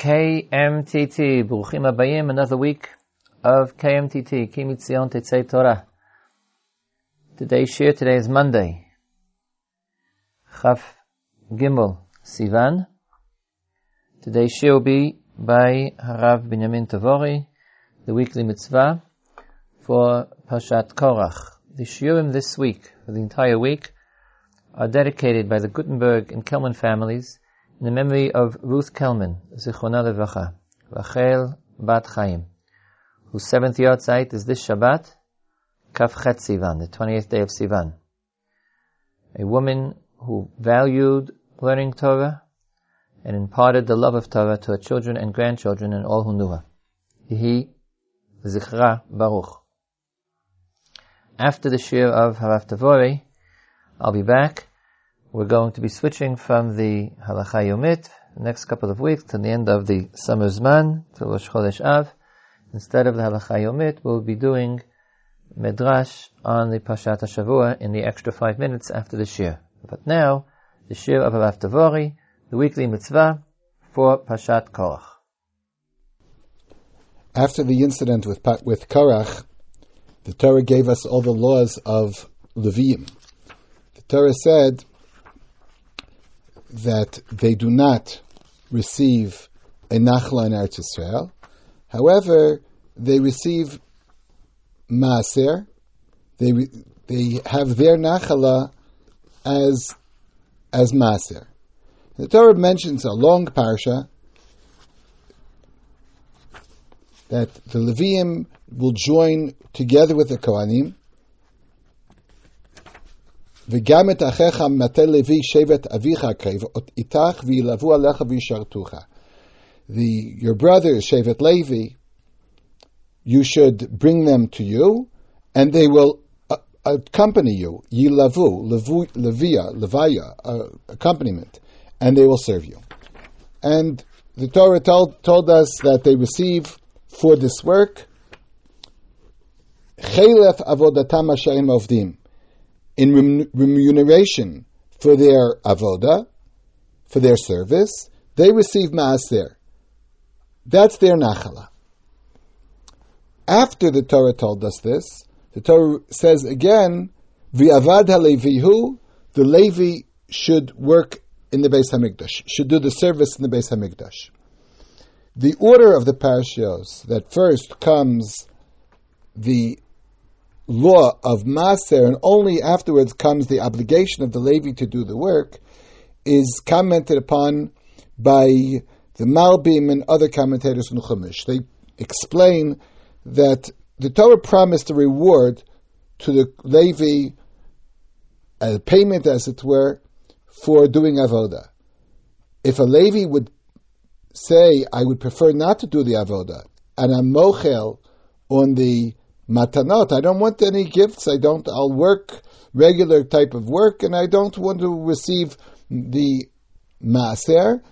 KMTT, Bruchim Abayim, another week of KMTT, Kimitzion Tetzei Torah. Today's shir, today is Monday, Chaf Gimel Sivan. Today's shir will be by Harav Binyamin Tavori, the weekly mitzvah for Pashat Korach. The shiurim this week, for the entire week, are dedicated by the Gutenberg and Kelman families in the memory of Ruth Kelman, Zichronah Levacha, Rachel Bat Chaim, whose seventh yahrzeit is this Shabbat, Kafchet Sivan, the 20th day of Sivan. A woman who valued learning Torah and imparted the love of Torah to her children and grandchildren and all who knew her. He, Zichra Baruch. After the shir of Harav Tavori, I'll be back we're going to be switching from the Halacha Yomit next couple of weeks to the end of the summer Zman, to Rosh Chodesh Av. Instead of the Halacha Yomit, we'll be doing Medrash on the Pashat HaShavua in the extra five minutes after the Shir. But now, the Shir of Harav Tavori, the weekly mitzvah for Pashat Korach. After the incident with with Korach, the Torah gave us all the laws of Levium. The Torah said that they do not receive a nachla in Eretz Yisrael. However, they receive maaser. They they have their nachala as as maaser. The Torah mentions a long parsha that the Levium will join together with the Kohanim וגם את אחיך מטה לוי שבט אביך הקרב, איתך וילבו עליך וישרתוך. The, your brothers, Shevet Levi, you should bring them to you, and they will uh, accompany you. Yilavu, Levia, Levaya, uh, accompaniment, and they will serve you. And the Torah told, told us that they receive for this work, Chelef avodatam asherim ovdim in remuneration for their avoda, for their service, they receive maaser. That's their nachala. After the Torah told us this, the Torah says again, "V'avad halevihu," the Levi should work in the Beis Hamikdash, should do the service in the Beis Hamikdash. The order of the parashos that first comes the law of Maser, and only afterwards comes the obligation of the Levi to do the work, is commented upon by the Malbim and other commentators in Chumash. They explain that the Torah promised a reward to the Levi, a payment, as it were, for doing avoda. If a Levi would say, "I would prefer not to do the avoda," and I'm mochel on the matanot. I don't want any gifts. I don't. I'll work regular type of work, and I don't want to receive the maaser,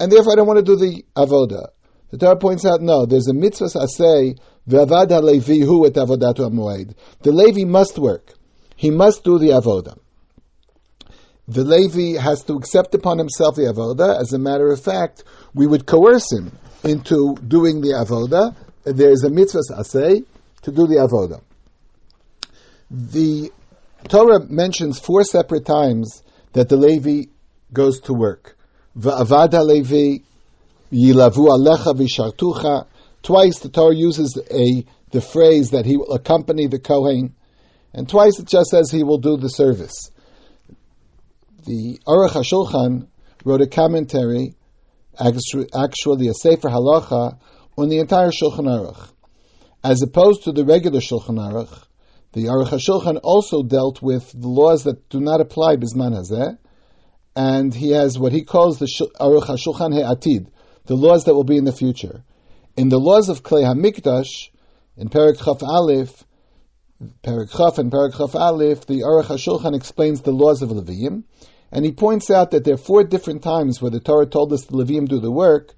and therefore I don't want to do the avoda. The Torah points out, no, there's a mitzvah asay v'avad levi hu et avodatu. The Levi must work. He must do the avoda. The Levi has to accept upon himself the avoda. As a matter of fact, we would coerce him into doing the avoda. There is a mitzvah asay to do the avoda. The Torah mentions four separate times that the Levi goes to work. Va'avada Levi, yilavu alecha vishartucha. Twice the Torah uses a the phrase that he will accompany the Kohen, and twice it just says he will do the service. The Aruch HaShulchan wrote a commentary, actually a Sefer Halacha, on the entire Shulchan Aruch. As opposed to the regular Shulchan Aruch, the Aruch HaShulchan also dealt with the laws that do not apply Bisman Hazeh, and he has what he calls the Aruch HaShulchan He'atid, the laws that will be in the future. In the laws of Klei HaMikdash, in Perak Chaf Aleph, Perak Chaf and Perak Chaf Aleph, the Aruch HaShulchan explains the laws of Levium, and he points out that there are four different times where the Torah told us the Levium do the work,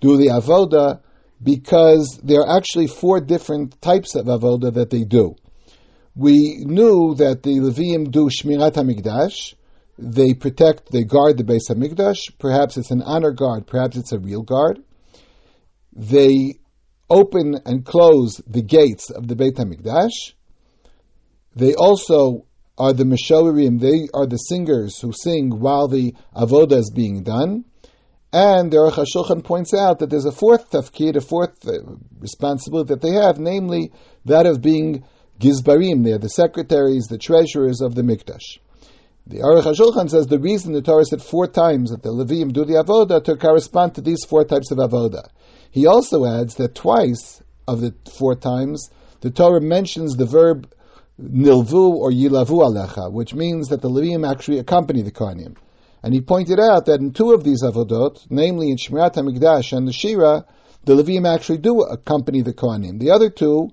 do the Avoda, because there are actually four different types of avoda that they do. We knew that the Levium do Shmirat HaMikdash, they protect, they guard the Beis HaMikdash, perhaps it's an honor guard, perhaps it's a real guard. they open and close the gates of the Beit HaMikdash. They also are the Meshorim, they are the singers who sing while the Avodah is being done. And the Aruch HaShulchan points out that there's a fourth tafkid, a fourth uh, responsibility that they have, namely that of being Gizbarim. They're the secretaries, the treasurers of the Mikdash. The Aruch HaShulchan says the reason the Torah said four times that the Levim do the Avodah to correspond to these four types of Avodah. He also adds that twice of the four times the Torah mentions the verb nilvu or yilavu alecha, which means that the Levim actually accompany the Kohanim. And he pointed out that in two of these avodot, namely in Shmirat HaMikdash and the Shira, the Levim actually do accompany the Kohanim. The other two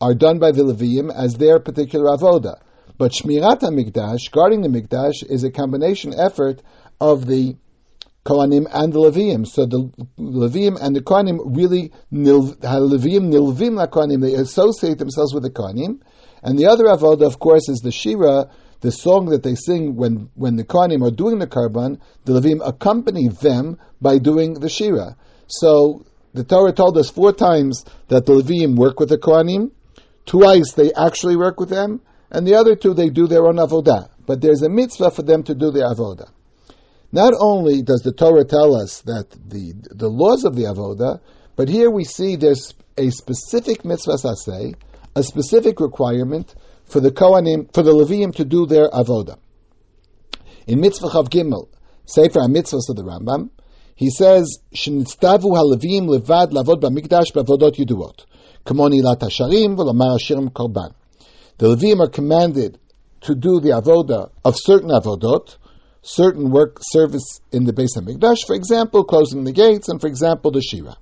are done by the Levim as their particular avodah. But Shmirat HaMikdash, guarding the Mikdash, is a combination effort of the Kohanim and the Levim. So the Levim and the Kohanim really, Levim nilvim la Kohanim, they associate themselves with the Kohanim. And the other avodah, of course, is the Shira, the song that they sing when, when the Kohanim are doing the Karban, the Levim accompany them by doing the Shira. So the Torah told us four times that the Levim work with the Kohanim, twice they actually work with them, and the other two they do their own avodah. But there's a mitzvah for them to do their avodah. Not only does the Torah tell us that the, the laws of the avodah, but here we see there's a specific mitzvah saseh, a specific requirement for the Kohanim, for the Levium to do their avoda. In Mitzvah Chav Gimel, Sefer HaMitzvahs of the Rambam, he says, "Shnitztavu haLevim levad lavod b'mikdash b'avodot yuduot, kamoni lat hasharim v'lamar hashirim korban." The Levim are commanded to do the avoda of certain avodot, certain work service in the Beis HaMikdash, for example, closing the gates, and for example, the Shira.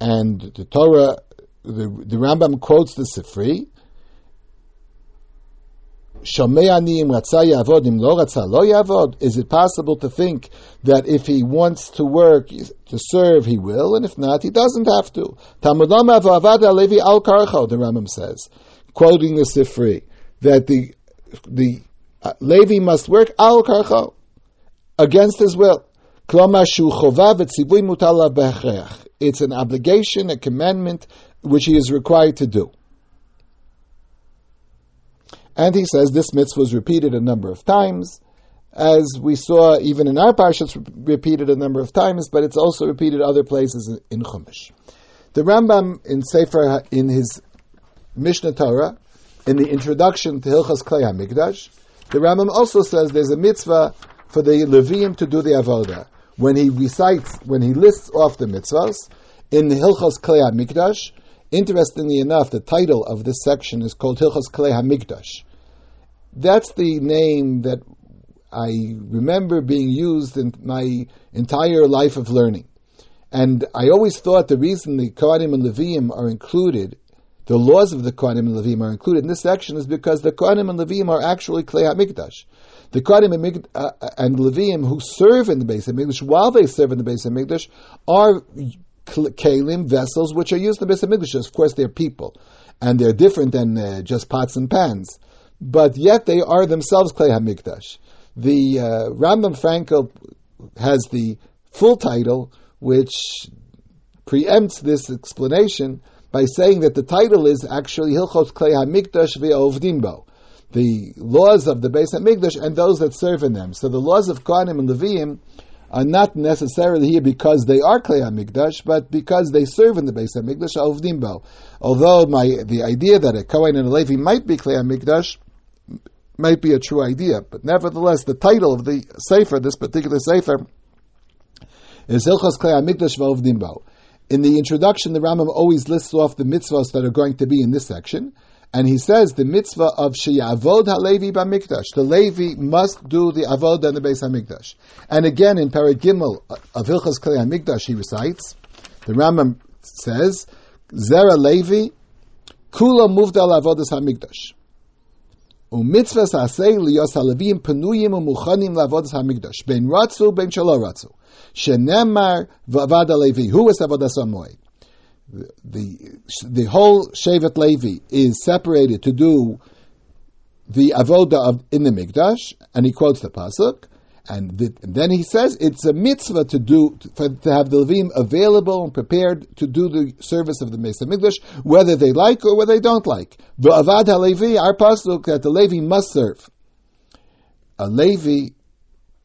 And the Torah, the, the Rambam quotes the Sifri, is it possible to think that if he wants to work, to serve, he will, and if not, he doesn't have to? The Rambam says, quoting the Sifri, that the, the uh, Levi must work al karcho, against his will. It's an obligation, a commandment, which he is required to do. And he says this mitzvah was repeated a number of times, as we saw even in our parsha, it's repeated a number of times, but it's also repeated other places in Chumash. The Rambam in Sefer, in his Mishnah Torah, in the introduction to Hilchas Klei HaMikdash, the Rambam also says there's a mitzvah for the Levium to do the Avodah. When he recites, when he lists off the mitzvahs, in the Hilchas Klei HaMikdash, Interestingly enough, the title of this section is called Hilchas Klei Hamikdash. That's the name that I remember being used in my entire life of learning. And I always thought the reason the Kohanim and Levium are included, the laws of the Kohanim and Levium are included in this section is because the Kohanim and Levium are actually Klei HaMikdash. The Kohanim and, uh, and Levium who serve in the Beis HaMikdash, while they serve in the Beis HaMikdash, are kalim, vessels, which are used in the Beis HaMikdash. Of course, they're people, and they're different than uh, just pots and pans. But yet they are themselves Klei HaMikdash. The uh, Rambam Frankel has the full title, which preempts this explanation by saying that the title is actually Hilchot Klei HaMikdash Ve'ovdimbo, the laws of the Beis HaMikdash and those that serve in them. So the laws of Kohanim and Leviim are not necessarily here because they are Klei HaMikdash, but because they serve in the Beis HaMikdash, Avdim Although my, the idea that a Kohen and a Levi might be Klei HaMikdash might be a true idea, but nevertheless, the title of the Sefer, this particular Sefer, is Hilchos Klei HaMikdash V'Avdim In the introduction, the Rambam always lists off the mitzvahs that are going to be in this section, and he says the mitzvah of Sheyavod HaLevi B'Mikdash. The Levi must do the Avod and the Beis HaMikdash. And again, in Parag Gimel of Hilchas Klei HaMikdash, he recites, the Rambam says, Zera Levi, Kula Muvdal Avodas HaMikdash. ומצווה תעשה להיות הלווים פנויים ומוכנים לעבוד את המקדש, בין רצו בין שלא רצו, שנאמר ועבד הלוי, הוא את עבודת המועד the the whole Shevet Levi is separated to do the avoda of in the mikdash, and he quotes the pasuk, And, the, and, then he says it's a mitzvah to do for, to have the Levim available and prepared to do the service of the Mesa Mikdash, whether they like or whether they don't like. The Avad HaLevi, our pasuk that the Levi must serve. A Levi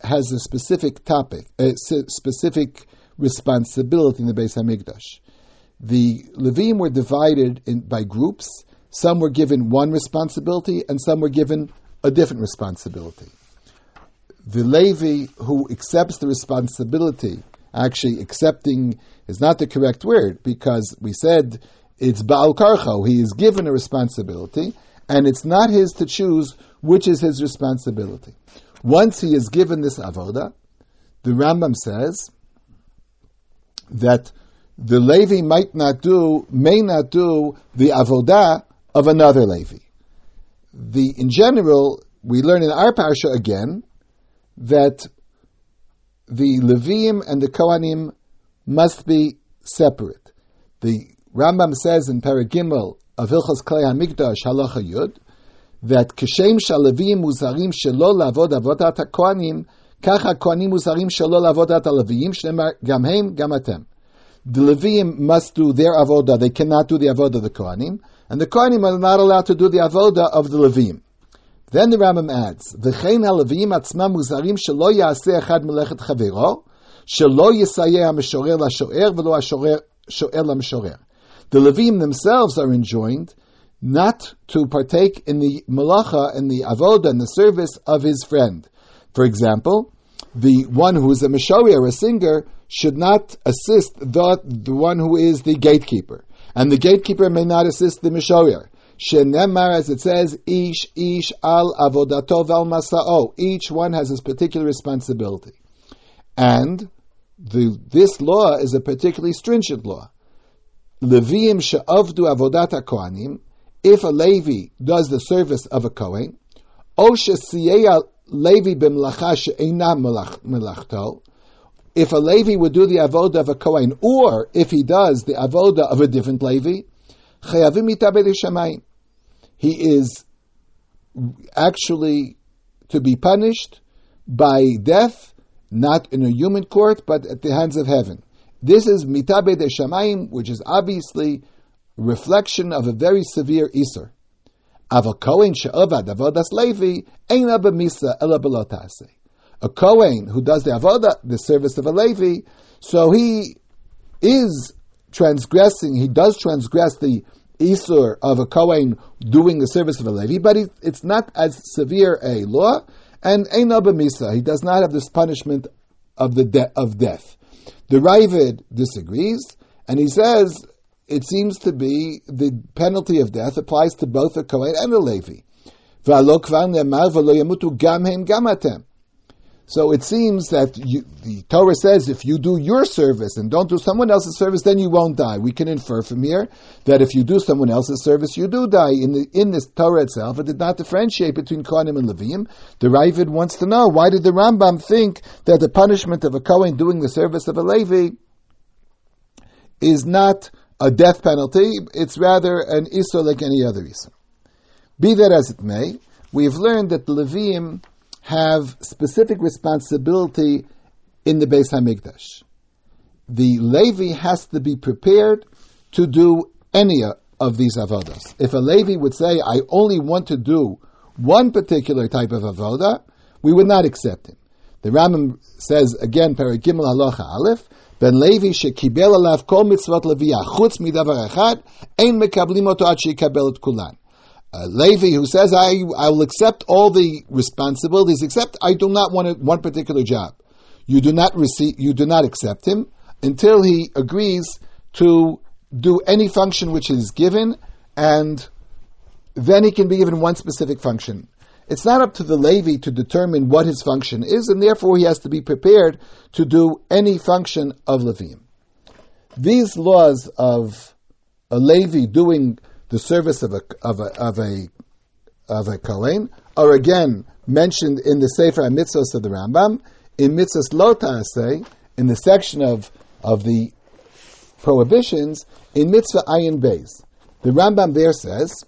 has a specific topic, a specific responsibility in the Beis Hamikdash. The Levim were divided in, by groups. Some were given one responsibility, and some were given a different responsibility the Levi who accepts the responsibility, actually accepting is not the correct word because we said it's Baal Karcho. He is given a responsibility, and it's not his to choose which is his responsibility. Once he is given this avoda, the Rambam says that the Levi might not do, may not do the avodah of another Levi. The in general, we learn in our parsha again that the Levim and the Kohanim must be separate. The Rambam says in Paragimel of Hilchos Klei Hamikdash Halacha Yud that Keshem Shalevim Muzarim Shelo Lavod Avodat HaKohanim Kach HaKohanim Muzarim Shelo Lavodat HaLevim Shnemar Gam Hem. The Levim must do their avoda; they cannot do the avoda of the Kohanim, and the Kohanim are not allowed to do the avoda of the Levim. Then the Rambam adds, "V'chein haLevim atzmam muzarim shelo yaseh echad melechet chavero, shelo yisayeh ha'meshorer la'shoer v'lo ha'shoer la'meshorer." The Levim themselves are enjoined not to partake in the malacha and the avoda and the service of his friend. For example, the one who is a meshoyer, a singer, should not assist the, the one who is the gatekeeper. And the gatekeeper may not assist the meshoyer. Shenemar, as it says, ish ish al avodato val masao. Each one has his particular responsibility, and the, this law is a particularly stringent law. Leviim she'avdu avodat kohanim. If a Levi does the service of a Kohen, o she'siyeya Levi b'mlacha she'ena melachto, if a Levi would do the avoda of a Kohen, or if he does the avoda of a different Levi, he is actually to be punished by death, not in a human court, but at the hands of heaven. This is mitabe de shamayim, which is obviously reflection of a very severe isur. A Kohen Levi A Kohen who does the avodah, the service of a Levi, so he is transgressing, he does transgress the Isur of a Kohen doing the service of a Levi, but it's not as severe a law, and Ein Misa, he does not have this punishment of the de- of death. The Raavad disagrees, and he says it seems to be the penalty of death applies to both a Kohen and a Levi. So it seems that you, the Torah says if you do your service and don't do someone else's service, then you won't die. We can infer from here that if you do someone else's service, you do die. In the in this Torah itself, it did not differentiate between Kohanim and Levim. The Raavad wants to know why did the Rambam think that the punishment of a Kohen doing the service of a Levi is not a death penalty; it's rather an isur like any other isur. Be that as it may, we have learned that the Levim have specific responsibility in the Beis Hamikdash. The Levi has to be prepared to do any of these avodas. If a Levi would say, "I only want to do one particular type of avoda," we would not accept him. The Rambam says again, Paragimel Halacha Aleph, Ben Levi shekibel alav kol mitzvot leviyah chutz midavar echad, ein mekablim oto ad et kulan uh, Levi who says, I, I will accept all the responsibilities, except I do not want a, one particular job. You do not receive, you do not accept him until he agrees to do any function which is given, and then he can be given one specific function. It's not up to the Levi to determine what his function is, and therefore he has to be prepared to do any function of Levim. These laws of a Levi doing the service of a of a of a of a kohen are again mentioned in the Sefer Mitzvos of the Rambam in Mitzvos Lotase in the section of of the prohibitions in Mitzvah Ayin Beis. The Rambam there says.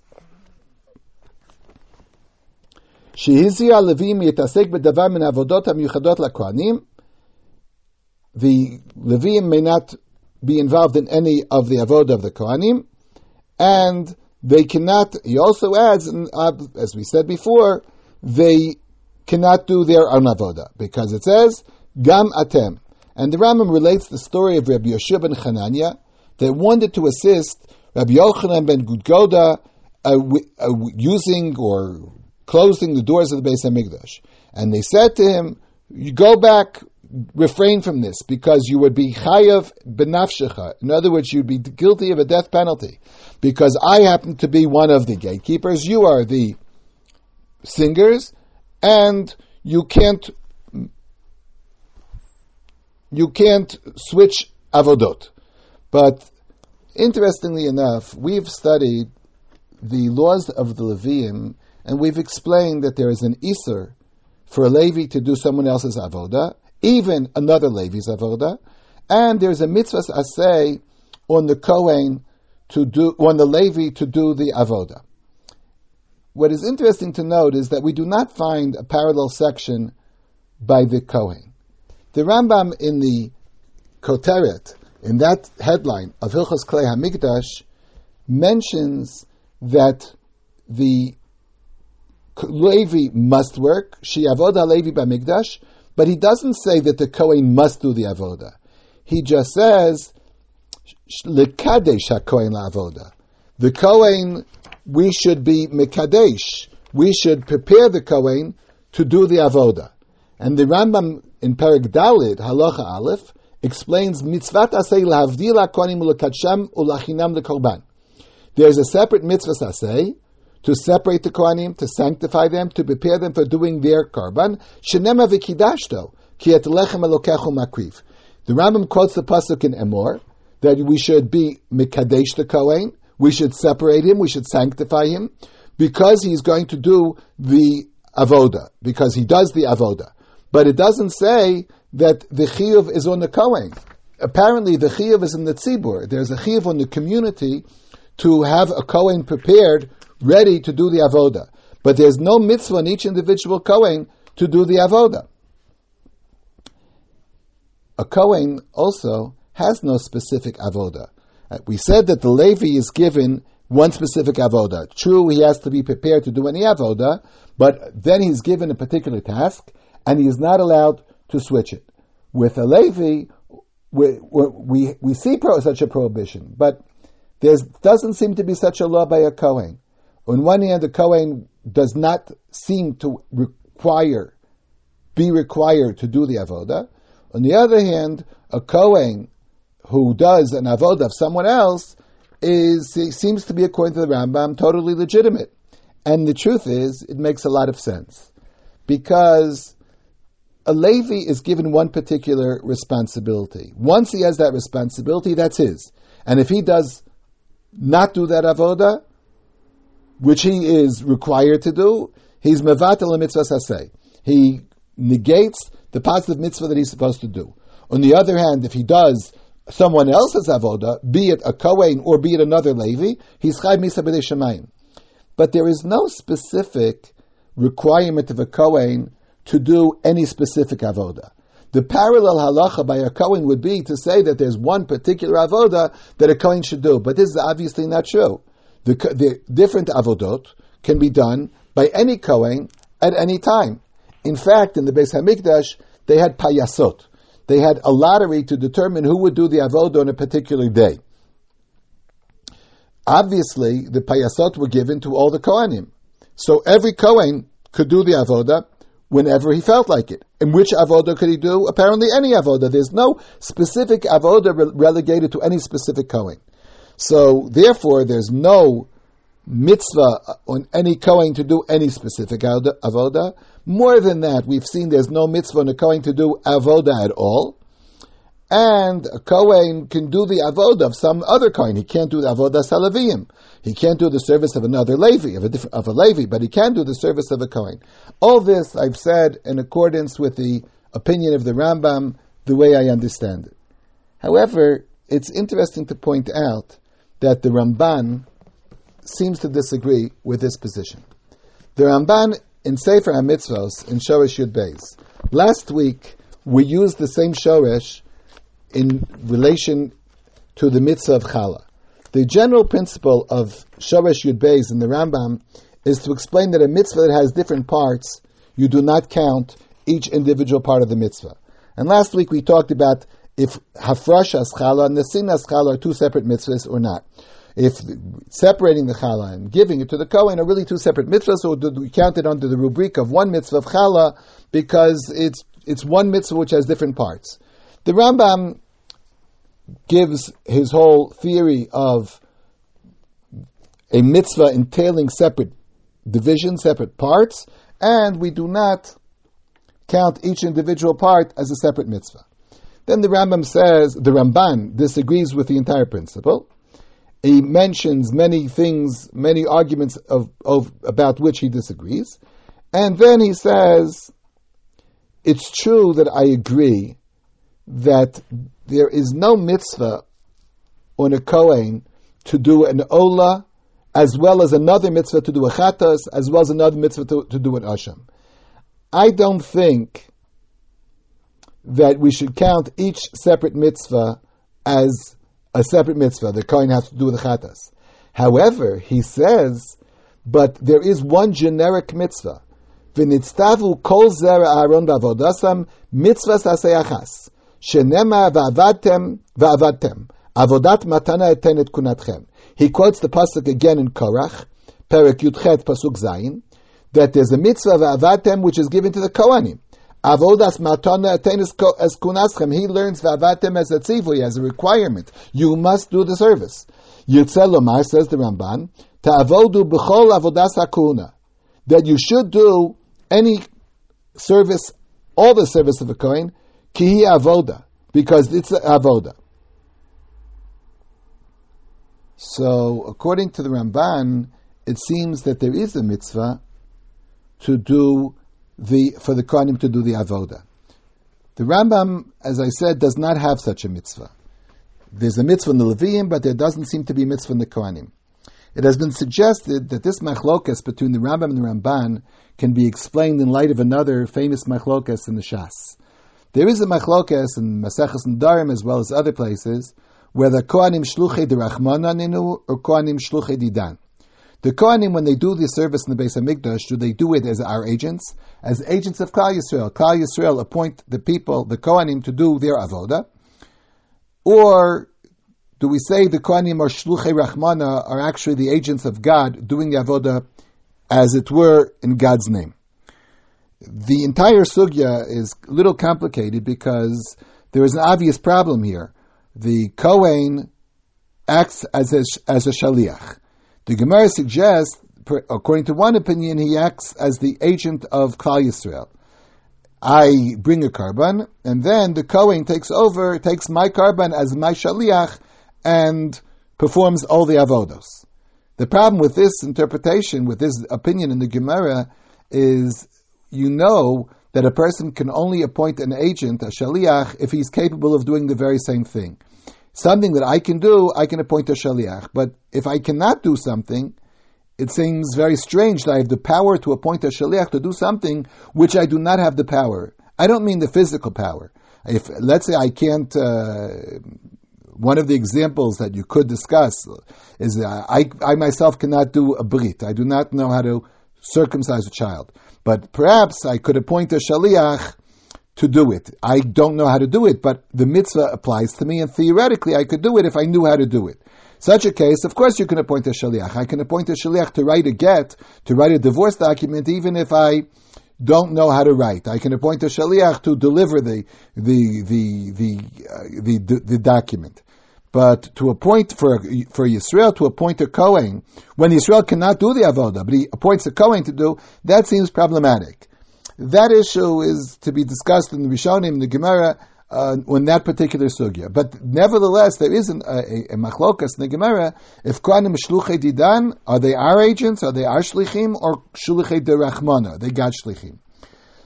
שהזיע הלווים יתעסק בדבר מן העבודות המיוחדות לכהנים, the Levim may not be involved in any of the avodah of the Kohanim, and they cannot, he also adds, as we said before, they cannot do their own avodah, because it says, Gam atem. And the Rambam relates the story of Rabbi Yoshua ben Chananya, that wanted to assist Rabbi Yochanan ben Gudgoda uh, uh, using or closing the doors of the Beis Hamikdash. And they said to him, you go back, refrain from this, because you would be chayav benafshecha. In other words, you'd be guilty of a death penalty. Because I happen to be one of the gatekeepers, you are the singers, and you can't you can't switch avodot. But interestingly enough, we've studied the laws of the Levium, and we've explained that there is an Isser for a Levi to do someone else's avoda, even another Levi's avoda, and there's a mitzvah asay on the Kohen to do, on the Levi to do the avoda. What is interesting to note is that we do not find a parallel section by the Kohen. The Rambam in the Koteret, in that headline of Hilchos Klei Hamikdash, mentions that the Levi must work, She Avoda Levi Bamikdash, but he doesn't say that the Kohen must do the Avoda. He just says, Lekadesh HaKohen LaAvoda. The Kohen, we should be Mekadesh. We should prepare the Kohen to do the Avoda. And the Rambam in Perek Dalid, Halacha Aleph, explains mitzvat asay lahavdil hakonim ulakatsham ulachinam lekorban. There's a separate mitzvah asay to separate the kohanim, to sanctify them, to prepare them for doing their Karban. Lechem makriv. The Rambam quotes the pasuk in Emor that we should be mikadesh the kohen, we should separate him, we should sanctify him, because he's going to do the avoda, because he does the avoda. But it doesn't say that the chiyuv is on the Kohen. Apparently, the chiyuv is in the tzibur. There's a chiyuv on the community to have a Kohen prepared, ready to do the avoda. But there's no mitzvah on each individual Kohen to do the avoda. A Kohen also has no specific avoda. Uh, we said that the Levi is given one specific avoda. True, he has to be prepared to do any avoda, but then he's given a particular task, and he is not allowed to switch it. With a Levi, we, we, we see pro, such a prohibition, but there doesn't seem to be such a law by a Kohen. On one hand, the Kohen does not seem to require, be required to do the avoda. On the other hand, a Kohen who does an avoda of someone else is seems to be, according to the Rambam, totally legitimate. And the truth is, it makes a lot of sense because a Levi is given one particular responsibility. Once he has that responsibility, that's his. And if he does not do that avoda, which he is required to do, he's mevatel mitzvah saseh. He negates the positive mitzvah that he's supposed to do. On the other hand, if he does someone else's avoda, be it a Kohen or be it another Levi, he's chayv misa shemayim. But there is no specific requirement of a Kohen to do any specific avoda. The parallel halacha by a Kohen would be to say that there's one particular avoda that a Kohen should do, but this is obviously not true. The, the different avodot can be done by any Kohen at any time. In fact, in the Beis Hamikdash, they had payasot. They had a lottery to determine who would do the avodah on a particular day. Obviously, the payasot were given to all the Kohanim. So every Kohen could do the avodah whenever he felt like it. And which avoda could he do? Apparently any avoda. There's no specific avoda re- relegated to any specific Kohen. So therefore, there's no mitzvah on any Kohen to do any specific avoda. More than that, we've seen there's no mitzvah on a Kohen to do avoda at all. And a Kohen can do the avoda of some other Kohen. He can't do the avoda salavim. He can't do the service of another Levi, of a, of a Levi, but he can do the service of a Kohen. All this I've said in accordance with the opinion of the Rambam, the way I understand it. However, it's interesting to point out that the Ramban seems to disagree with this position. The Ramban in Sefer HaMitzvos in Shoresh Yud Beis. Last week we used the same Shoresh in relation to the mitzvah of Challah. The general principle of Shoresh Yud Beis in the Rambam is to explain that a mitzvah that has different parts, you do not count each individual part of the mitzvah. And last week we talked about if hafrashas challah and nesinas challah are two separate mitzvahs or not. If separating the challah and giving it to the kohen are really two separate mitzvahs, or do we count it under the rubric of one mitzvah of challah because it's it's one mitzvah which has different parts. The Rambam gives his whole theory of a mitzvah entailing separate divisions, separate parts, and we do not count each individual part as a separate mitzvah. Then the Rambam says, the Ramban disagrees with the entire principle. He mentions many things, many arguments of, of, about which he disagrees. And then he says, it's true that I agree that there is no mitzvah on a Kohen to do an Ola, as well as another mitzvah to do a Chatas, as well as another mitzvah to, to do an Asham. I don't think that we should count each separate mitzvah as a separate mitzvah. The Kohen has to do with the Chatas. However, he says, but there is one generic mitzvah. V'nitztavu kol zera Aaron b'avodasam mitzvah saseyachas. Shenema v'avadtem v'avadtem. Avodat matana etenet kunatchem. He quotes the pasuk again in Korach, Perek Yudchet Pasuk Zayin, that there's a mitzvah v'avatem which is given to the Kohanim. Avodas matana atenis as kunaschem. He learns v'avatem as a tzivui, as a requirement. You must do the service. Yitzel Lomar, says the Ramban, ta'avodu b'chol avodas hakuna. That you should do any service, all the service of a Kohen, kihi avoda, because it's avoda. So, according to the Ramban, it seems that there is a mitzvah to do the for the Kohanim to do the avoda. The Rambam, as I said, does not have such a mitzvah. There's a mitzvah in the Levium, but there doesn't seem to be a mitzvah in the Kohanim. It has been suggested that this machlokas between the Rambam and the Ramban can be explained in light of another famous machlokas in the Shas. There is a machlokas in Maseches Nedarim as well as other places where the Kohanim shluchei derachmana ninu or Kohanim shluchei didan. The Kohanim, when they do the service in the Beis Hamikdash, do they do it as our agents, as agents of Klal Yisrael? Klal Yisrael appoint the people, the Kohanim, to do their avoda, or do we say the Kohanim or Shluchei Rachmana are actually the agents of God doing the avoda, as it were, in God's name? The entire sugya is a little complicated because there is an obvious problem here. The Kohen acts as a, as a shaliach. The Gemara suggests, according to one opinion, he acts as the agent of Klal Yisrael. I bring a korban, and then the Kohen takes over, takes my korban as my shaliach, and performs all the avodos. The problem with this interpretation, with this opinion in the Gemara, is you know that a person can only appoint an agent, a shaliach, if he's capable of doing the very same thing something that I can do, I can appoint a shaliach. But if I cannot do something, it seems very strange that I have the power to appoint a shaliach to do something which I do not have the power. I don't mean the physical power. If let's say I can't, uh, one of the examples that you could discuss is I, I myself cannot do a brit. I do not know how to circumcise a child, but perhaps I could appoint a shaliach to do it. I don't know how to do it, but the mitzvah applies to me, and theoretically I could do it if I knew how to do it. Such a case, of course, you can appoint a shaliach. I can appoint a shaliach to write a get, to write a divorce document, even if I don't know how to write. I can appoint a shaliach to deliver the the the the uh, the, the, the, document. But to appoint for for Yisrael to appoint a Kohen when Yisrael cannot do the avodah, but he appoints a Kohen to do that seems problematic. That issue is to be discussed in the Rishonim, the Gemara, uh, on that particular sugya. But nevertheless, there is an, a, a, a machlokas in the Gemara. If Kohanim shluchei didan, are they our agents? Are they our shlichim or shluchei derachmana? They got shlichim.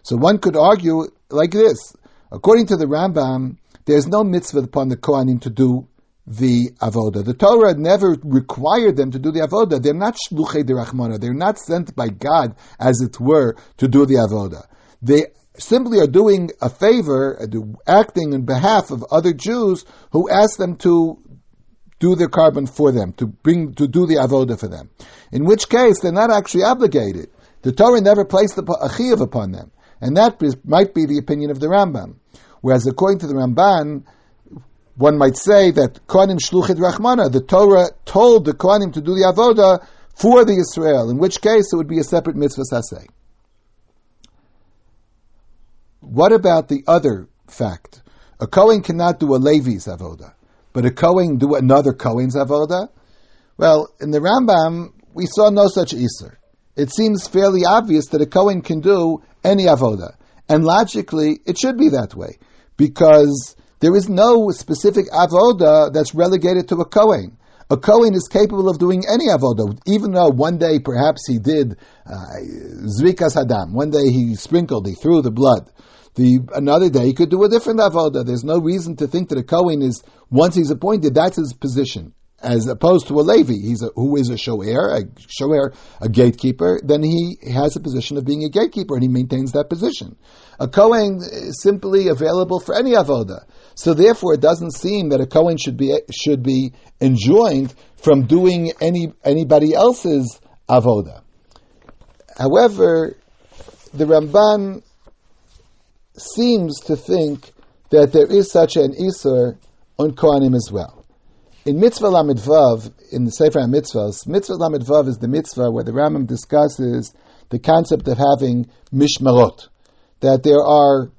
So one could argue like this: according to the Rambam, there's no mitzvah upon the Kohanim to do the avoda. The Torah never required them to do the avoda. They're not shluchei derachmana. They're not sent by God, as it were, to do the avoda. They simply are doing a favor, uh, acting on behalf of other Jews who ask them to do their korban for them, to bring, to do the avoda for them. In which case, they're not actually obligated. The Torah never placed a chiyuv upon them. And that might be the opinion of the Rambam. Whereas according to the Ramban, one might say that Kohanim Shluchit Rachmana, the Torah told the Kohanim to do the Avoda for the Israel, in which case it would be a separate mitzvah saseh. What about the other fact? A Kohen cannot do a Levi's Avoda, but a Kohen do another Kohen's Avoda? Well, in the Rambam, we saw no such Isser. It seems fairly obvious that a Kohen can do any Avoda. And logically, it should be that way, because there is no specific avoda that's relegated to a Kohen. A Kohen is capable of doing any avoda, even though one day perhaps he did uh, zrikas hadam. One day he sprinkled, he threw the blood. The another day he could do a different avoda. There's no reason to think that a Kohen is once he's appointed, that's his position as opposed to a Levi, he's a, who is a shoer, a shoer, a gatekeeper, then he has a position of being a gatekeeper and he maintains that position. A Kohen is simply available for any avoda. So therefore it doesn't seem that a Kohen should be, should be enjoined from doing any, anybody else's avoda. However, the Ramban seems to think that there is such an Isur on Kohanim as well. In Mitzvah Lamed Vav, in the Sefer HaMitzvahs, Mitzvah Lamed Vav is the mitzvah where the Rambam discusses the concept of having mishmarot, that there are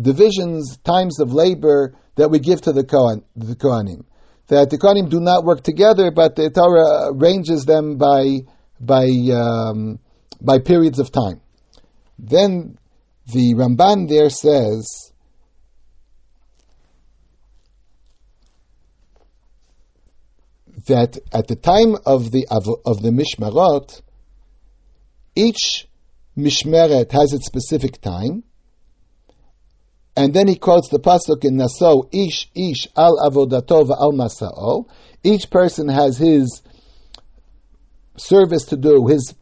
divisions, times of labor that we give to the, Kohen, the Kohanim. That the Kohanim do not work together, but the Torah arranges them by, by, um, by periods of time. Then the Ramban there says that at the time of the of the mishmarot, each mishmeret has its specific time, and then he quotes the pasuk in Naso, Ish Ish al avodato al masao. Each person has his service to do, his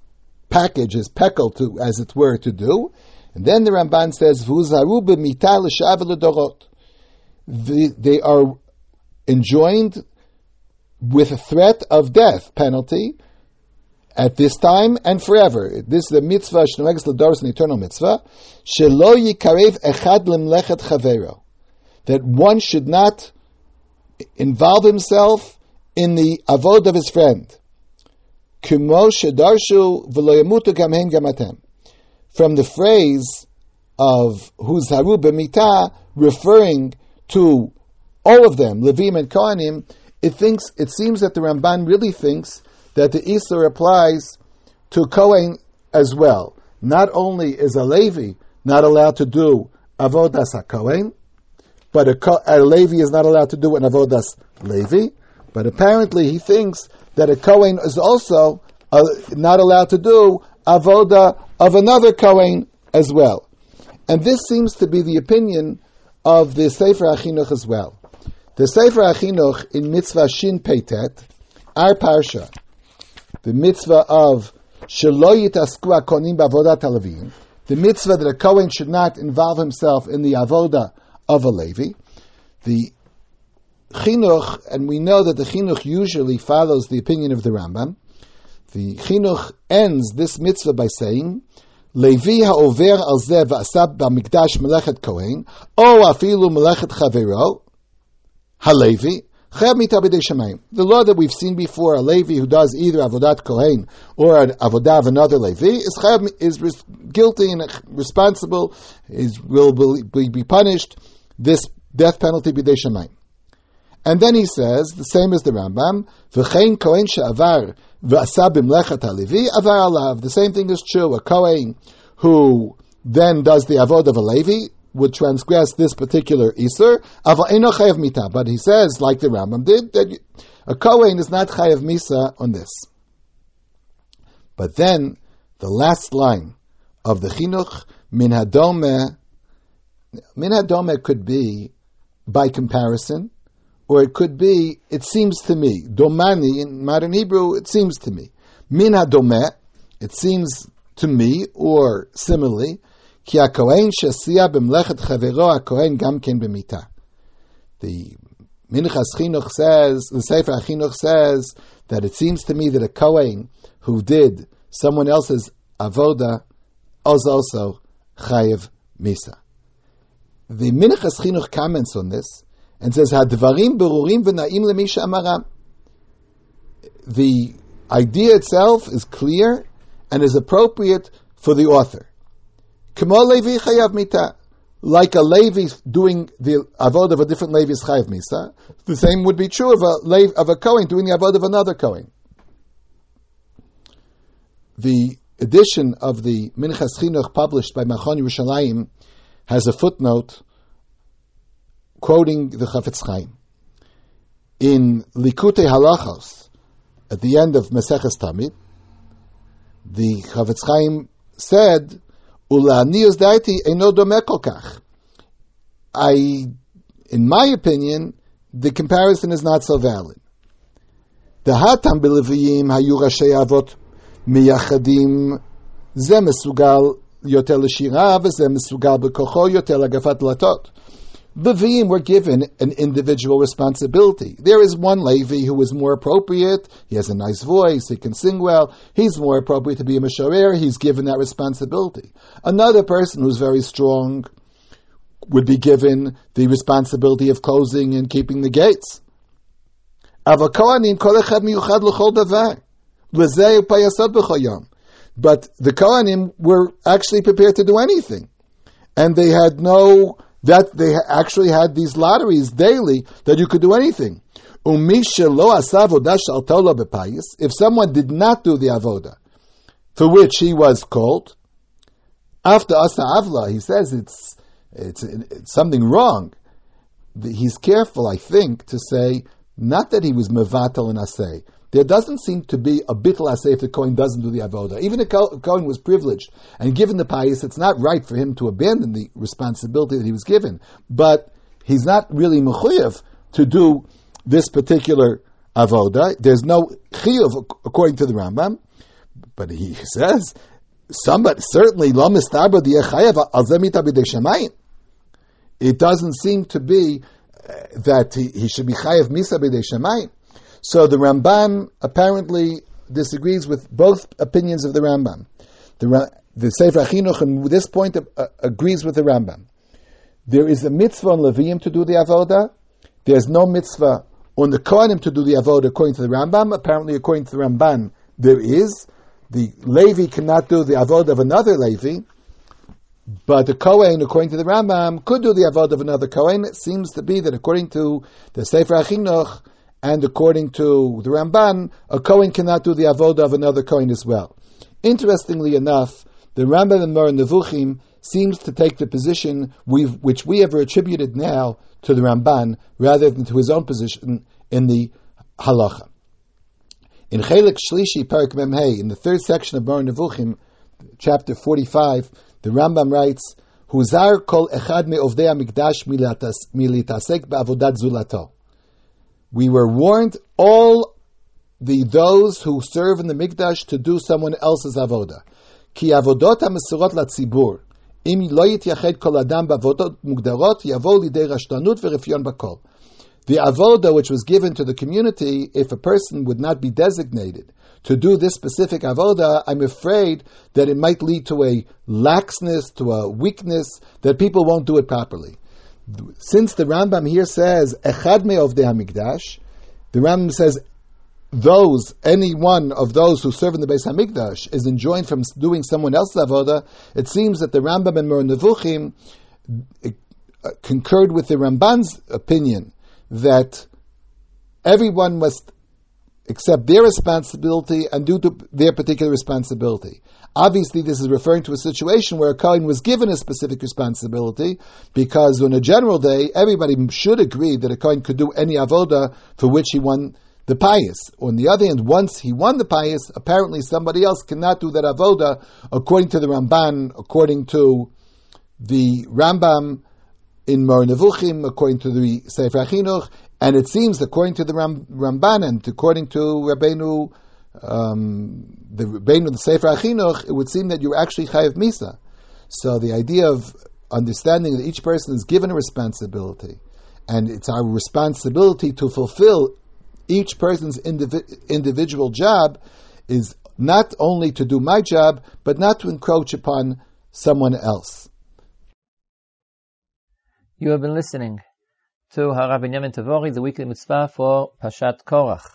package, his pekel to, as it were, to do. And then the Ramban says, V'uzaru b'mita They are enjoined with a threat of death penalty at this time and forever. This is the mitzvah, shnoeges l'doros, an eternal mitzvah. Shelo yikarev echad lemlechet chavero. That one should not involve himself in the avod of his friend. Kumo shedarshu v'lo yamutu gamhen gamatem. From the phrase of huzaru b'mita, referring to all of them, Levim and Kohanim, it thinks it seems that the Ramban really thinks that the Isur applies to Kohen as well. Not only is a Levi not allowed to do avodas a Kohen, but a, a, Levi is not allowed to do an avodas Levi. But apparently, he thinks that a Kohen is also uh, not allowed to do avoda of another Kohen as well. And this seems to be the opinion of the Sefer Achinuch as well. The Sefer Achinuch in Mitzvah Shin Peitet, our Parsha, the mitzvah of the mitzvah that a Kohen should not involve himself in the avoda of a Levi, the Chinuch, and we know that the Chinuch usually follows the opinion of the Rambam, the Chinuch ends this mitzvah by saying, Levi ha'over al zeh v'asab ba'mikdash melechet Kohen, o afilu melechet chavero, Halevi, the law that we've seen before, a Levi who does either Avodat Kohen or an Avodah of another Levi, is, is guilty and responsible, is, will be, be punished, this death penalty b'dei Shemayim. And then he says, the same as the Rambam, v'chein Kohen she'avar v'asa b'mlechat halevi avar alav. The same thing is true. A Kohen who then does the avod of a Levi would transgress this particular mita. But he says, like the Rambam did, that a Kohen is not chayav misa on this. But then, the last line of the Chinuch, min hadome, min hadome could be by comparison, or it could be, it seems to me. Domani, in modern Hebrew, it seems to me. Min domeh, it seems to me, or similarly, The Minchas Chinuch says, the Sefer Chinuch says that it seems to me that a Kohen who did someone else's avoda was also chayiv misa. The Minchas Chinuch comments on this and says, "Hadvarim berurim v'na'im lemisha amaram." The idea itself is clear and is appropriate for the author. Kamo levi chayav mita like a Levi doing the avod of a different Levi is chayiv misa. The same would be true of a Levi, of a Kohen doing the avod of another Kohen. The edition of the Minchas Chinuch published by Machon Yerushalayim has a footnote quoting the Chafetz Chaim. In Likutei Halachos, at the end of Maseches Tamid, the Chafetz Chaim said Ulanius daiti enodomekokach. I, in my opinion, the comparison is not so valid. The hatam b'leviyim hayu rashi avot miyachadim zem esugal yoter l'shirav ze esugal b'kocho yoter l'agafat latot. Levim were given an individual responsibility. There is one Levi who is more appropriate. He has a nice voice. He can sing well. He's more appropriate to be a Mesharer. He's given that responsibility. Another person who's very strong would be given the responsibility of closing and keeping the gates. But the Kohanim were actually prepared to do anything. And they had no that they actually had these lotteries daily that you could do anything. If someone did not do the avoda for which he was called, after asa avla, he says it's, it's, it's something wrong. He's careful, I think, to say not that he was mevatel and asay, there doesn't seem to be a bittul asay if the Kohen doesn't do the avoda. Even if the Kohen was privileged and given the pious, it's not right for him to abandon the responsibility that he was given. But he's not really mechuyev to do this particular avoda. There's no chiyuv according to the Rambam, but he says somebody certainly lo mistarba the It doesn't seem to be uh, that he, he should be chayav misa b'dei. So the Ramban apparently disagrees with both opinions of the Rambam. The, the Sefer Chinuch, at this point, uh, agrees with the Rambam. There is a mitzvah on Levium to do the avodah. There's no mitzvah on the Kohanim to do the avodah according to the Rambam. Apparently, according to the Ramban, there is. The Levi cannot do the avodah of another Levi, but the Kohen, according to the Rambam, could do the avodah of another Kohen. It seems to be that according to the Sefer Chinuch, and according to the Ramban, a Kohen cannot do the avoda of another Kohen as well. Interestingly enough, the Rambam and Moreh Nevuchim seems to take the position which we have attributed now to the Ramban rather than to his own position in the Halacha. In Chelik Shlishi Parak Memhei, in the third section of Moreh Nevuchim, chapter 45, the Rambam writes, Huzar kol echad me ovdei mikdash militasek ba'avodat zulato we were warned all the those who serve in the mikdash to do someone else's avoda. Ki avodot ha-mesurot latzibur. Im lo yityahed kol adam ba'avodot mugdarot, yavo lidei rashtanut v'refyon bakol. The avoda which was given to the community, if a person would not be designated to do this specific avoda, I'm afraid that it might lead to a laxness, to a weakness, that people won't do it properly since the Rambam here says Echad me of the Hamikdash, the Rambam says those, any one of those who serve in the Beis Hamikdash is enjoined from doing someone else's avoda. It seems that the Rambam and Moreh Nevuchim uh, concurred with the Ramban's opinion that everyone must accept their responsibility and due to their particular responsibility. Obviously, this is referring to a situation where a Kohen was given a specific responsibility, because on a general day, everybody should agree that a Kohen could do any avoda for which he won the pious. On the other hand, once he won the pious, apparently somebody else cannot do that avoda according to the Ramban, according to the Rambam in Moreh Nevuchim, according to the Sefer Chinuch, And it seems, according to the Ram, Ramban and according to Rabbeinu, um, the Rabbeinu, the Sefer Achinuch, it would seem that you're actually Chayiv Misa. So the idea of understanding that each person is given a responsibility, and it's our responsibility to fulfill each person's indivi- individual job is not only to do my job, but not to encroach upon someone else. You have been listening to Harav Binyamin Tabory, the weekly mitzvah for Pashat Korach.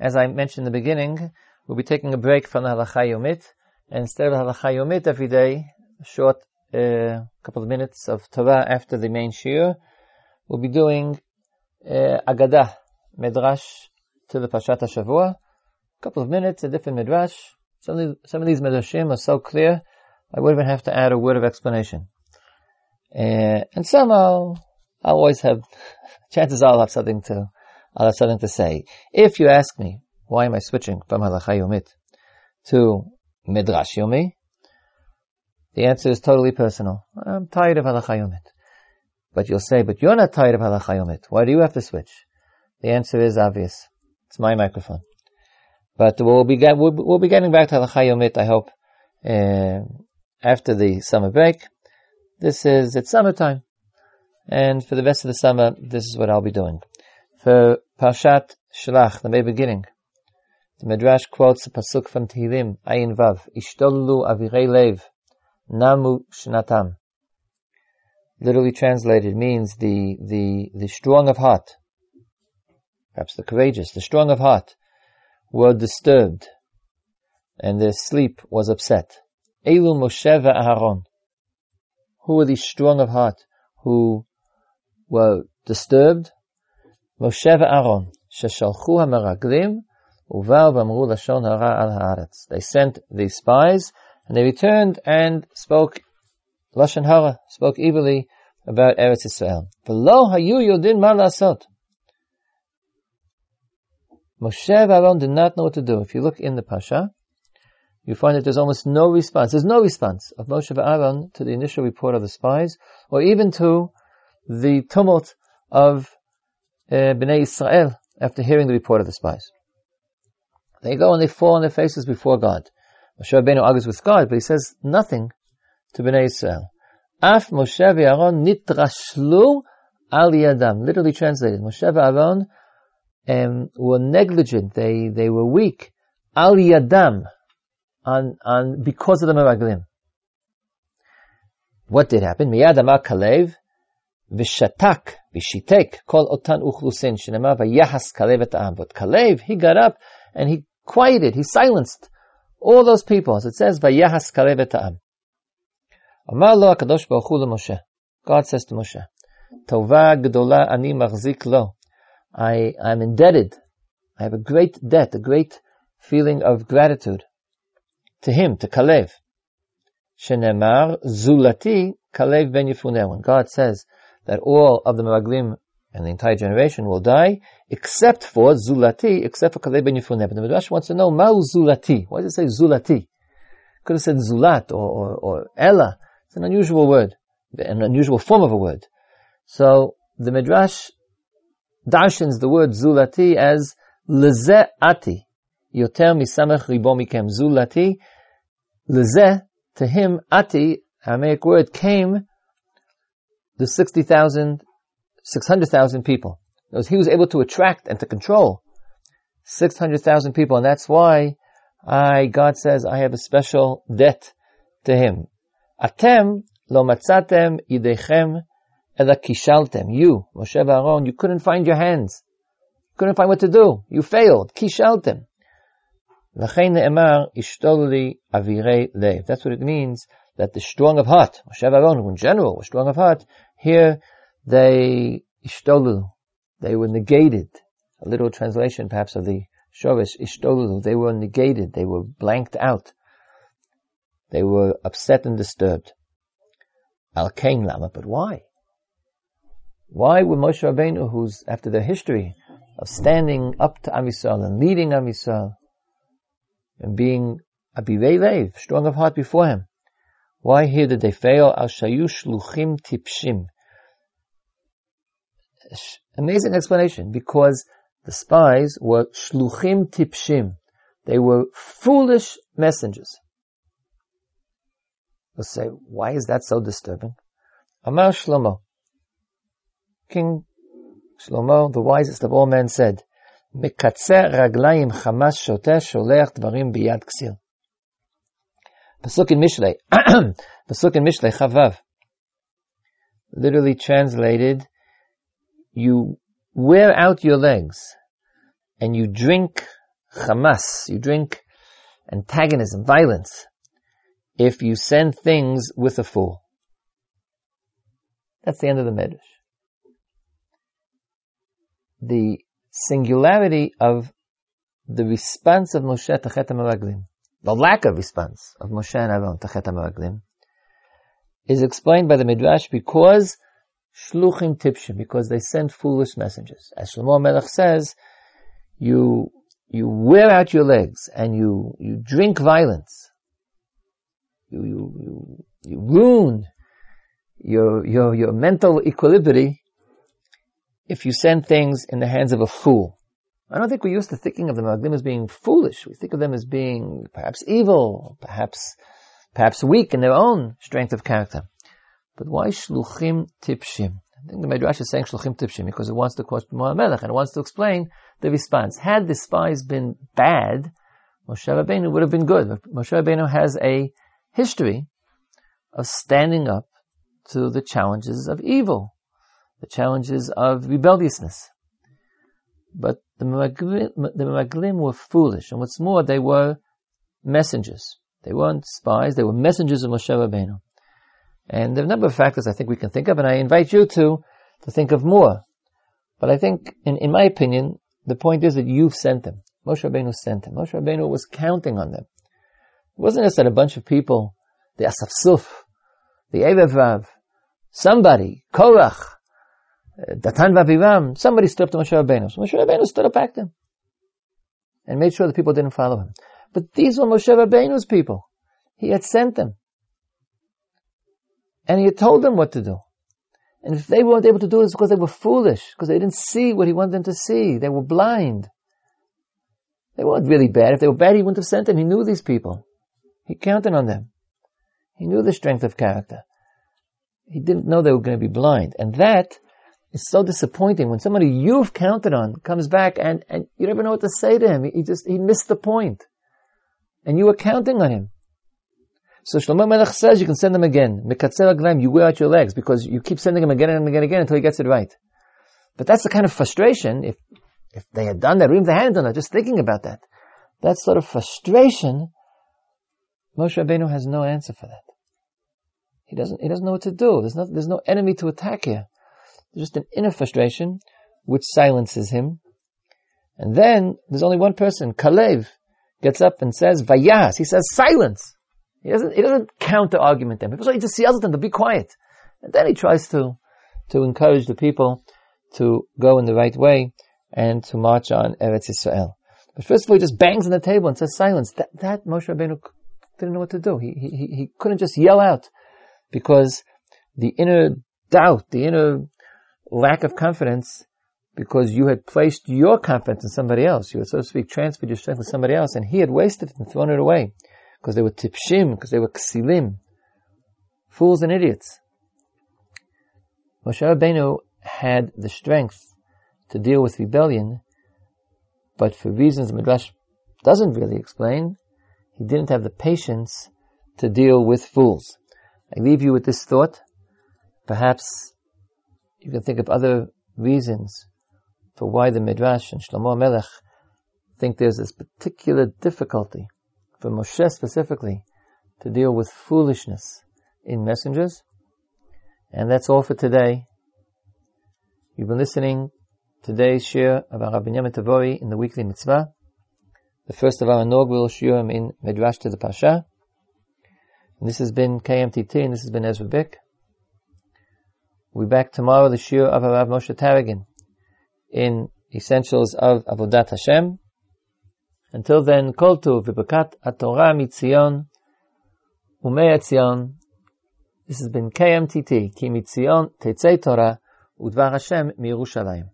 As I mentioned in the beginning, we'll be taking a break from the Halacha Yomit, and instead of Halacha Yomit every day, a short uh, couple of minutes of Torah after the main shiur, we'll be doing uh, Agadah, Midrash to the Pashat HaShavua. A couple of minutes, a different Midrash. Some of, these, some of these Midrashim are so clear, I wouldn't even have to add a word of explanation. Uh, and somehow, I'll always have, chances are I'll have something to, I'll have something to say. If you ask me, why am I switching from Halacha Yomit to Midrash Yomi? The answer is totally personal. I'm tired of Halacha Yomit. But you'll say, but you're not tired of Halacha Yomit. Why do you have to switch? The answer is obvious. It's my microphone. But we'll be, get, we'll, we'll, be getting back to Halacha Yomit, I hope, uh, after the summer break. This is, it's summertime. And for the rest of the summer, this is what I'll be doing. For Parshat Shlach, the very beginning, the Midrash quotes a pasuk from Tehillim, Ayin Vav, Ishtollu avirei lev, namu shnatam. Literally translated means the, the, the strong of heart, perhaps the courageous, the strong of heart, were disturbed, and their sleep was upset. Elu Moshe Aharon. Who were these strong of heart who were disturbed? Moshe Aaron, sheshalchu hameraglim, uvar v'amru lashon hara al haaretz. They sent the spies, and they returned and spoke lashon hara, spoke evilly about Eretz Israel. V'lo hayu yodin ma lasot. Moshe Aaron did not know what to do. If you look in the Pasha, you find that there's almost no response. There's no response of Moshe Aaron to the initial report of the spies, or even to the tumult of uh, Bnei Israel after hearing the report of the spies. They go and they fall on their faces before God. Moshe Rabbeinu argues with God, but he says nothing to Bnei Israel. Af Moshe Aaron nitrashlu al yadam. Literally translated, Moshe Aaron um, were negligent. They they were weak. Al yadam, on on because of the meraglim. What did happen? Miyad Kalev v'shatak v'shitek kol otan uchlusin shenema v'yahas Kalev et ha'am. But Kalev, he got up and he quieted, he silenced all those people. As it says, v'yahas Kalev et ha'am. Amar lo HaKadosh Baruch Hu Moshe. God says to Moshe, Tova gdola ani machzik lo. I am indebted. I have a great debt, a great feeling of gratitude to him, to Kalev. Shenemar zulati Kalev ben Yefuneh. When God says that all of the Meraglim and the entire generation will die, except for zulati, except for Kalev ben Yefuneh. But the Midrash wants to know, Ma'u zulati. Why does it say zulati? Could have said zulat or, or, or ella. It's an unusual word, an unusual form of a word. So the Midrash darshans the word zulati as leze ati. Yoter misamech ribo mikem. Zulati, leze, to him, ati, Aramaic word, came the 60,000, 600,000 people. He was able to attract and to control 600,000 people, and that's why I, God says, I have a special debt to him. Atem lo matzatem idechem ela kishaltem. You, Moshe Aaron, you couldn't find your hands. Couldn't find what to do. You failed. Kishaltem. That's what it means, that the strong of heart, Moshe Aaron, who in general were strong of heart, here they ishtolu, they were negated. A little translation perhaps of the Shovish ishtolu, they were negated, they were blanked out. They were upset and disturbed. Al Kain Lama, but why? Why were Moshe Rabbeinu, who's after the history of standing up to Am Yisrael and leading Am Yisrael and being Abirei Lev, strong of heart before him, why here did they fail? Al Shayu Shluchim Tipshim. amazing explanation because the spies were shluchim tipshim. They were foolish messengers. We'll say, why is that so disturbing? Amar Shlomo. King Shlomo, the wisest of all men, said, מקצר רגליים חמאס שוטה שולח דברים ביד כסיל. Pasuk in Mishlei, Pasuk in Mishlei, Chavav. Literally translated, you wear out your legs and you drink Hamas, you drink antagonism, violence, if you send things with a fool. That's the end of the Medrash. The singularity of the response of Moshe to Chet HaMeraglim, the lack of response of Moshe and Aaron to Chet is explained by the Midrash because shluchim tipshim, because they send foolish messengers. As Shlomo Melech says, you, you wear out your legs and you, you drink violence. You, you, you, you ruin your, your, your mental equilibrium if you send things in the hands of a fool. I don't think we're used to thinking of the Maglim as being foolish. We think of them as being perhaps evil, perhaps, perhaps weak in their own strength of character. But why shluchim tipshim? I think the Midrash is saying shluchim tipshim because it wants to quote Melech and it wants to explain the response. Had the spies been bad, Moshe Rabbeinu would have been good. Moshe Rabbeinu has a history of standing up to the challenges of evil, the challenges of rebelliousness. But the Maglim were foolish, and what's more, they were messengers. They weren't spies, they were messengers of Moshe Rabbeinu. And there are a number of factors I think we can think of, and I invite you to, to think of more. But I think, in, in my opinion, the point is that you've sent them. Moshe Rabbeinu sent them. Moshe Rabbeinu was counting on them. It wasn't just that a bunch of people, the Asafsuf, the Erevav, somebody, Korach, Datan Vaviram, somebody stood up to Moshe Rabbeinu. So Moshe Rabbeinu stood up back them and made sure the people didn't follow him. But these were Moshe Rabbeinu's people. He had sent them. And he had told them what to do. And if they weren't able to do it, because they were foolish, because they didn't see what he wanted them to see. They were blind. They weren't really bad. If they were bad, he wouldn't have sent them. He knew these people. He counted on them. He knew the strength of character. He didn't know they were going to be blind. And that is so disappointing when somebody you've counted on comes back and, and you never know what to say to him. He just, he missed the point. And you were counting on him. So Shlomo Melech says you can send them again. Mekatzer aglam, you wear out your legs because you keep sending him again and again and again until he gets it right. But that's the kind of frustration, if, if they had done that, or even if they hadn't done that, just thinking about that, that sort of frustration, Moshe Rabbeinu has no answer for that. He doesn't, he doesn't know what to do. There's no, there's no enemy to attack here. Just an inner frustration, which silences him. And then, there's only one person, Kalev, gets up and says, Vayas. He says, silence. He doesn't, he doesn't counter argument them. So he just yells at them to be quiet. And then he tries to, to encourage the people to go in the right way and to march on Eretz Israel. But first of all, he just bangs on the table and says silence. That, that Moshe Rabbeinu didn't know what to do. He, he, he couldn't just yell out because the inner doubt, the inner lack of confidence, because you had placed your confidence in somebody else. You had, so to speak, transferred your strength to somebody else and he had wasted it and thrown it away because they were tipshim, because they were ksilim, fools and idiots. Moshe Rabbeinu had the strength to deal with rebellion, but for reasons Midrash doesn't really explain, he didn't have the patience to deal with fools. I leave you with this thought. Perhaps you can think of other reasons for why the Midrash and Shlomo Melech think there's this particular difficulty for Moshe specifically, to deal with foolishness in messengers. And that's all for today. You've been listening today's shir of our Rabbi in the weekly mitzvah, the first of our inaugural shiurim in Midrash to the Pasha. And this has been KMTT and this has been Ezra Bick. We'll be back tomorrow the Shir of Rav Moshe Taragin in Essentials of Avodat Hashem. Until then, Kol Tu v'bekat Torah mitzion umeetzion. This has been KMTT, Ki mitzion Teitzei Torah udvar Hashem mirushalayim.